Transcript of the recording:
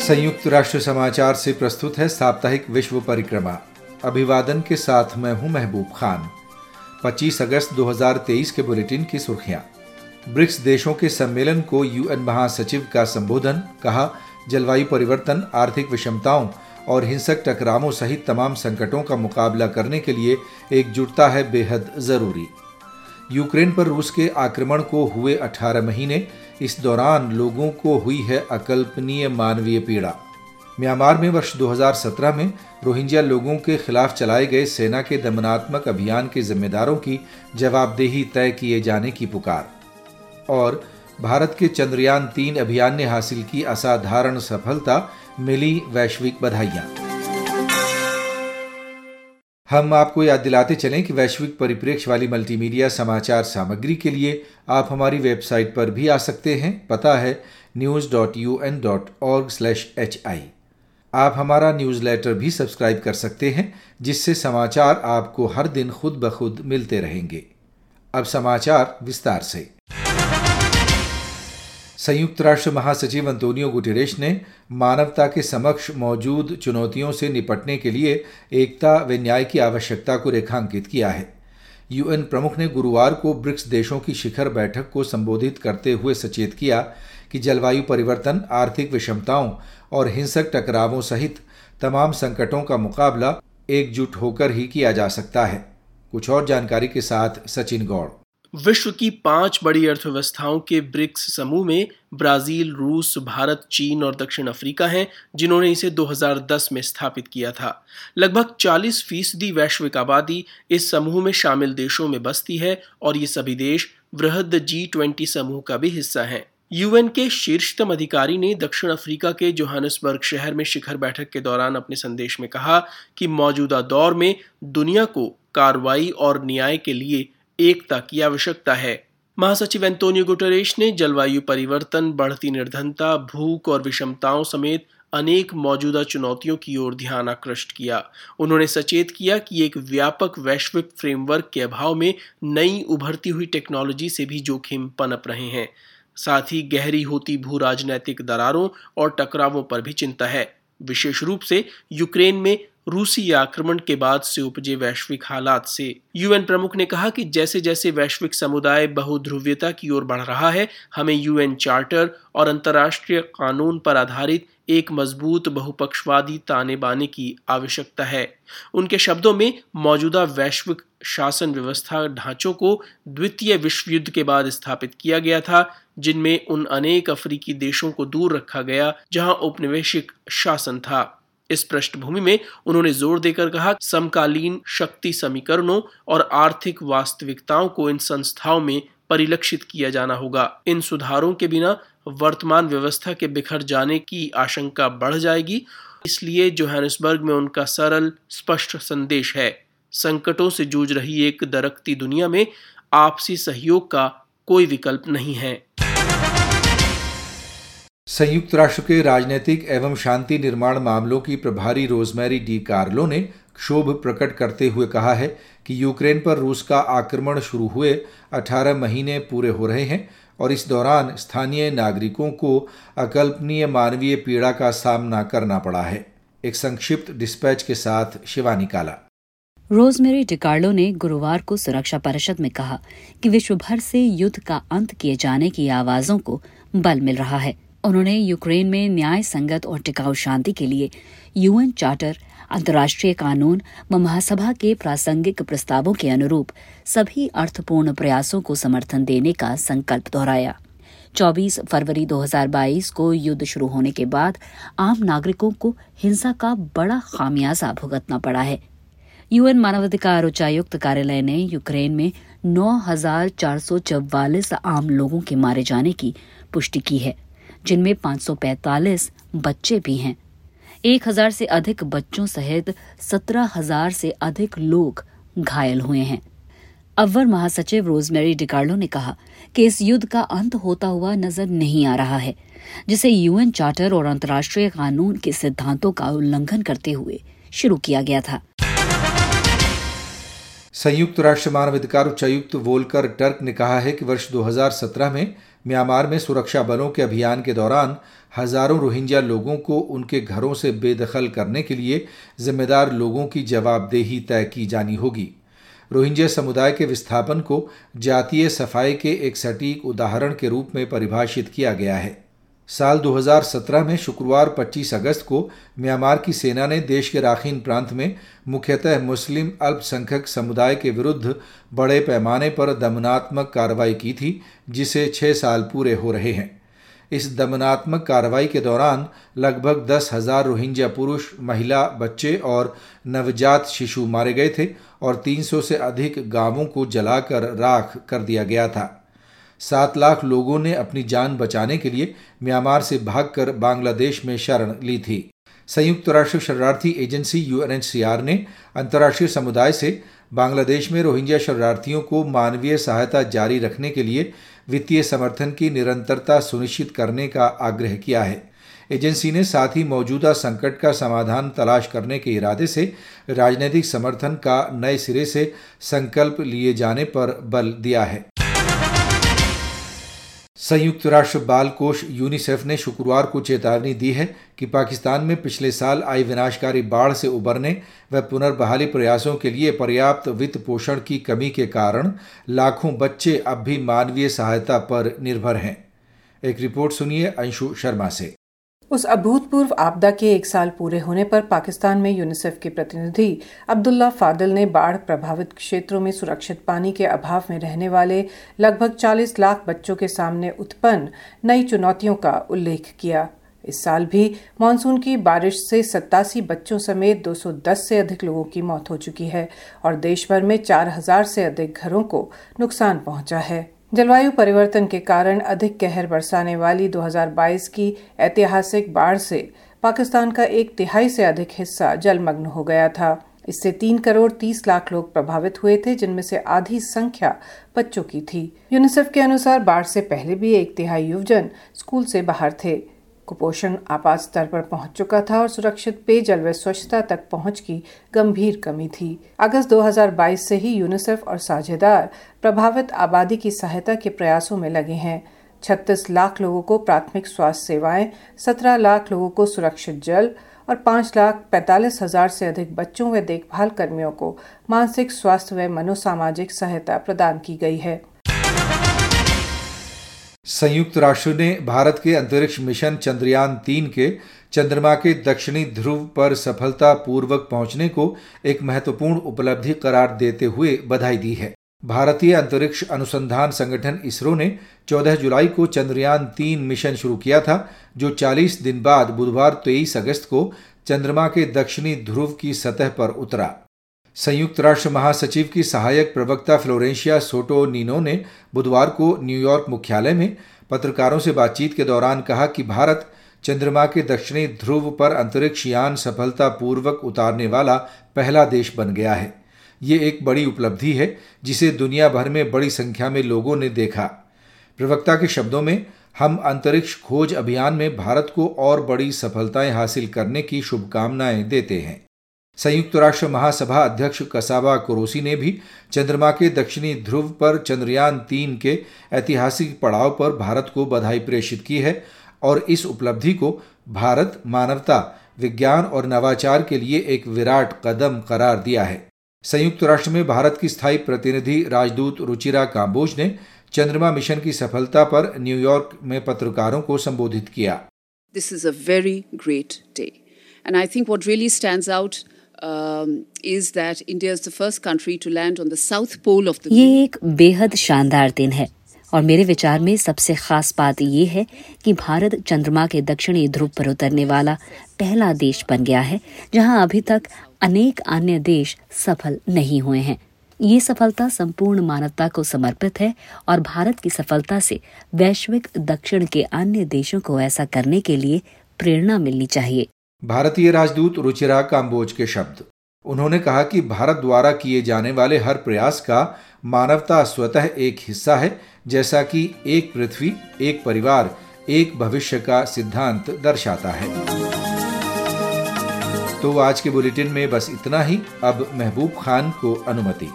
संयुक्त राष्ट्र समाचार से प्रस्तुत है साप्ताहिक विश्व परिक्रमा। अभिवादन के साथ मैं हूँ महबूब खान। 25 अगस्त 2023 के बुलेटिन की सुर्खियाँ। ब्रिक्स देशों के सम्मेलन को यूएन महासचिव का संबोधन, कहा, जलवायु परिवर्तन, आर्थिक विषमताओं और हिंसक टकरावों सहित तमाम संकटों का मुकाबला करने के लिए एकजुटता है बेहद ज़रूरी। यूक्रेन पर रूस के आक्रमण को हुए 18 महीने इस दौरान लोगों को हुई है अकल्पनीय मानवीय पीड़ा। म्यांमार में वर्ष 2017 में रोहिंग्या लोगों के खिलाफ चलाए गए सेना के दमनात्मक अभियान के जिम्मेदारों की जवाबदेही तय किए जाने की पुकार। और भारत के चंद्रयान तीन अभियान ने हासिल की असाधारण सफलता, मिली वैश्विक बधाइयाँ। हम आपको याद दिलाते चलें कि वैश्विक परिप्रेक्ष्य वाली मल्टीमीडिया समाचार सामग्री के लिए आप हमारी वेबसाइट पर भी आ सकते हैं। पता है news dot U N dot org slash H I आप हमारा न्यूज़ लेटर भी सब्सक्राइब कर सकते हैं, जिससे समाचार आपको हर दिन खुद ब खुद मिलते रहेंगे। अब समाचार विस्तार से। संयुक्त राष्ट्र महासचिव अंतोनियो गुटेरेश ने मानवता के समक्ष मौजूद चुनौतियों से निपटने के लिए एकता व न्याय की आवश्यकता को रेखांकित किया है। यूएन प्रमुख ने गुरुवार को ब्रिक्स देशों की शिखर बैठक को संबोधित करते हुए सचेत किया कि जलवायु परिवर्तन, आर्थिक विषमताओं और हिंसक टकरावों सहित तमाम संकटों का मुकाबला एकजुट होकर ही किया जा सकता है। कुछ और जानकारी के साथ सचिन गौड़। विश्व की पाँच बड़ी अर्थव्यवस्थाओं के ब्रिक्स समूह में ब्राज़ील, रूस, भारत, चीन और दक्षिण अफ्रीका हैं, जिन्होंने इसे 2010 में स्थापित किया था। लगभग 40 फ़ीसदी वैश्विक आबादी इस समूह में शामिल देशों में बसती है और ये सभी देश वृहद जी ट्वेंटी समूह का भी हिस्सा हैं। यूएन के शीर्षतम अधिकारी ने दक्षिण अफ्रीका के जोहानसबर्ग शहर में शिखर बैठक के दौरान अपने संदेश में कहा कि मौजूदा दौर में दुनिया को कार्रवाई और न्याय के लिए एकता की आवश्यकता है। महासचिव एंटोनियो गुटरेश ने जलवायु परिवर्तन, बढ़ती निर्धनता, भूख और विषमताओं समेत अनेक मौजूदा चुनौतियों की ओर ध्यान आकृष्ट किया। उन्होंने सचेत किया कि एक व्यापक वैश्विक फ्रेमवर्क के अभाव में नई उभरती हुई टेक्नोलॉजी से भी जोखिम पनप रहे हैं। साथ ही गहरी होती भू राजनैतिक दरारों और टकरावों पर भी चिंता है। विशेष रूप से यूक्रेन में रूसी आक्रमण के बाद से उपजे वैश्विक हालात से। यूएन प्रमुख ने कहा कि जैसे जैसे वैश्विक समुदाय बहुध्रुव्यता की ओर बढ़ रहा है, हमें यूएन चार्टर और अंतर्राष्ट्रीय कानून पर आधारित एक मज़बूत बहुपक्षवादी ताने बाने की आवश्यकता है। उनके शब्दों में, मौजूदा वैश्विक शासन व्यवस्था ढांचों को द्वितीय विश्व युद्ध के बाद स्थापित किया गया था, जिनमें उन अनेक अफ्रीकी देशों को दूर रखा गया, जहाँ उपनिवेशिक शासन था। इस पृष्ठभूमि में उन्होंने ज़ोर देकर कहा, समकालीन शक्ति समीकरणों और आर्थिक वास्तविकताओं को इन संस्थाओं में परिलक्षित किया जाना होगा। इन सुधारों के बिना वर्तमान व्यवस्था के बिखर जाने की आशंका बढ़ जाएगी। इसलिए जोहानिसबर्ग में उनका सरल, स्पष्ट संदेश है, संकटों से जूझ रही एक दरकती दुनिया में आपसी सहयोग का कोई विकल्प नहीं है। संयुक्त राष्ट्र के राजनीतिक एवं शांति निर्माण मामलों की प्रभारी रोजमेरी डी कार्लो ने क्षोभ प्रकट करते हुए कहा है कि यूक्रेन पर रूस का आक्रमण शुरू हुए 18 महीने पूरे हो रहे हैं और इस दौरान स्थानीय नागरिकों को अकल्पनीय मानवीय पीड़ा का सामना करना पड़ा है। एक संक्षिप्त डिस्पैच के साथ शिवानी काला। रोजमेरी डिकार्लो ने गुरुवार को सुरक्षा परिषद में कहा कि विश्व भर से युद्ध का अंत किए जाने की आवाजों को बल मिल रहा है। उन्होंने यूक्रेन में न्याय संगत और टिकाऊ शांति के लिए यूएन चार्टर, अंतर्राष्ट्रीय कानून व महासभा के प्रासंगिक प्रस्तावों के अनुरूप सभी अर्थपूर्ण प्रयासों को समर्थन देने का संकल्प दोहराया। 24 फरवरी 2022 को युद्ध शुरू होने के बाद आम नागरिकों को हिंसा का बड़ा खामियाजा भुगतना पड़ा है। यूएन मानवाधिकार उच्चायुक्त कार्यालय ने यूक्रेन में नौ हज़ार चार सौ चौवालीस आम लोगों के मारे जाने की पुष्टि की है। जिनमें 545 बच्चे भी हैं। एक हज़ार से अधिक बच्चों सहित सत्रह हज़ार से अधिक लोग घायल हुए हैं। अव्वर महासचिव रोजमेरी डिकार्लो ने कहा कि इस युद्ध का अंत होता हुआ नज़र नहीं आ रहा है, जिसे यूएन चार्टर और अंतर्राष्ट्रीय कानून के सिद्धांतों का उल्लंघन करते हुए शुरू किया गया था। संयुक्त राष्ट्र मानवाधिकार उच्चायुक्त वोलकर टर्क ने कहा है कि वर्ष 2017 में म्यांमार में सुरक्षा बलों के अभियान के दौरान हज़ारों रोहिंग्या लोगों को उनके घरों से बेदखल करने के लिए जिम्मेदार लोगों की जवाबदेही तय की जानी होगी। रोहिंग्या समुदाय के विस्थापन को जातीय सफ़ाई के एक सटीक उदाहरण के रूप में परिभाषित किया गया है। साल 2017 में शुक्रवार 25 अगस्त को म्यांमार की सेना ने देश के राखीन प्रांत में मुख्यतः मुस्लिम अल्पसंख्यक समुदाय के विरुद्ध बड़े पैमाने पर दमनात्मक कार्रवाई की थी, जिसे छः साल पूरे हो रहे हैं। इस दमनात्मक कार्रवाई के दौरान लगभग दस हज़ार रोहिंग्या पुरुष, महिला, बच्चे और नवजात शिशु मारे गए थे और 300 से अधिक गाँवों को जलाकर राख कर दिया गया था। सात लाख लोगों ने अपनी जान बचाने के लिए म्यांमार से भागकर बांग्लादेश में शरण ली थी। संयुक्त राष्ट्र शरणार्थी एजेंसी यूएनएचसीआर ने अंतर्राष्ट्रीय समुदाय से बांग्लादेश में रोहिंग्या शरणार्थियों को मानवीय सहायता जारी रखने के लिए वित्तीय समर्थन की निरंतरता सुनिश्चित करने का आग्रह किया है। एजेंसी ने साथ ही मौजूदा संकट का समाधान तलाश करने के इरादे से राजनीतिक समर्थन का नए सिरे से संकल्प लिए जाने पर बल दिया है। संयुक्त राष्ट्र बाल कोष यूनिसेफ ने शुक्रवार को चेतावनी दी है कि पाकिस्तान में पिछले साल आई विनाशकारी बाढ़ से उबरने व पुनर्बहाली प्रयासों के लिए पर्याप्त वित्त पोषण की कमी के कारण लाखों बच्चे अब भी मानवीय सहायता पर निर्भर हैं। एक रिपोर्ट सुनिए अंशु शर्मा से। उस अभूतपूर्व आपदा के एक साल पूरे होने पर पाकिस्तान में यूनिसेफ के प्रतिनिधि अब्दुल्ला फादिल ने बाढ़ प्रभावित क्षेत्रों में सुरक्षित पानी के अभाव में रहने वाले लगभग 40 लाख बच्चों के सामने उत्पन्न नई चुनौतियों का उल्लेख किया। इस साल भी मानसून की बारिश से सत्तासी बच्चों समेत 210 से अधिक लोगों की मौत हो चुकी है और देश भर में 4000 से अधिक घरों को नुकसान पहुँचा है। जलवायु परिवर्तन के कारण अधिक कहर बरसाने वाली 2022 की ऐतिहासिक बाढ़ से पाकिस्तान का एक तिहाई से अधिक हिस्सा जलमग्न हो गया था। इससे तीन करोड़ तीस लाख लोग प्रभावित हुए थे, जिनमें से आधी संख्या बच्चों की थी। यूनिसेफ के अनुसार बाढ़ से पहले भी एक तिहाई युवजन स्कूल से बाहर थे। कुपोषण आपात स्तर पर पहुँच चुका था और सुरक्षित पेयजल व स्वच्छता तक पहुँच की गंभीर कमी थी। अगस्त 2022 से ही यूनिसेफ और साझेदार प्रभावित आबादी की सहायता के प्रयासों में लगे हैं। 36 लाख लोगों को प्राथमिक स्वास्थ्य सेवाएँ 17 लाख लोगों को सुरक्षित जल और पाँच लाख पैंतालीस हज़ार से अधिक बच्चों व देखभाल कर्मियों को मानसिक स्वास्थ्य व मनोसामाजिक सहायता प्रदान की गई है। संयुक्त राष्ट्र ने भारत के अंतरिक्ष मिशन चंद्रयान तीन के चंद्रमा के दक्षिणी ध्रुव पर सफलतापूर्वक पहुँचने को एक महत्वपूर्ण उपलब्धि करार देते हुए बधाई दी है। भारतीय अंतरिक्ष अनुसंधान संगठन इसरो ने 14 जुलाई को चंद्रयान तीन मिशन शुरू किया था, जो 40 दिन बाद बुधवार 23 अगस्त को चंद्रमा के दक्षिणी ध्रुव की सतह पर उतरा। संयुक्त राष्ट्र महासचिव की सहायक प्रवक्ता फ्लोरेंशिया सोटो नीनो ने बुधवार को न्यूयॉर्क मुख्यालय में पत्रकारों से बातचीत के दौरान कहा कि भारत चंद्रमा के दक्षिणी ध्रुव पर अंतरिक्ष यान सफलतापूर्वक उतारने वाला पहला देश बन गया है। ये एक बड़ी उपलब्धि है, जिसे दुनिया भर में बड़ी संख्या में लोगों ने देखा। प्रवक्ता के शब्दों में, हम अंतरिक्ष खोज अभियान में भारत को और बड़ी सफलताएँ हासिल करने की शुभकामनाएँ देते हैं। संयुक्त राष्ट्र महासभा अध्यक्ष कसाबा कुरोसी ने भी चंद्रमा के दक्षिणी ध्रुव पर चंद्रयान तीन के ऐतिहासिक पड़ाव पर भारत को बधाई प्रेषित की है और इस उपलब्धि को भारत मानवता, विज्ञान और नवाचार के लिए एक विराट कदम करार दिया है। संयुक्त राष्ट्र में भारत की स्थायी प्रतिनिधि राजदूत रुचिरा काम्बोज ने चंद्रमा मिशन की सफलता पर न्यूयॉर्क में पत्रकारों को संबोधित किया। This is a very great day and I think what really stands out is that India is the first country to land on the south pole of the ये एक बेहद शानदार दिन है। और मेरे विचार में सबसे खास बात ये है कि भारत चंद्रमा के दक्षिणी ध्रुव पर उतरने वाला पहला देश बन गया है जहाँ अभी तक अनेक अन्य देश सफल नहीं हुए हैं। ये सफलता संपूर्ण मानवता को समर्पित है और भारत की सफलता से वैश्विक दक्षिण के अन्य देशों को ऐसा करने के लिए प्रेरणा मिलनी चाहिए। भारतीय राजदूत रुचिरा काम्बोज के शब्द। उन्होंने कहा कि भारत द्वारा किए जाने वाले हर प्रयास का मानवता स्वतः एक हिस्सा है, जैसा कि एक पृथ्वी, एक परिवार, एक भविष्य का सिद्धांत दर्शाता है। तो आज के बुलेटिन में बस इतना ही। अब महबूब खान को अनुमति।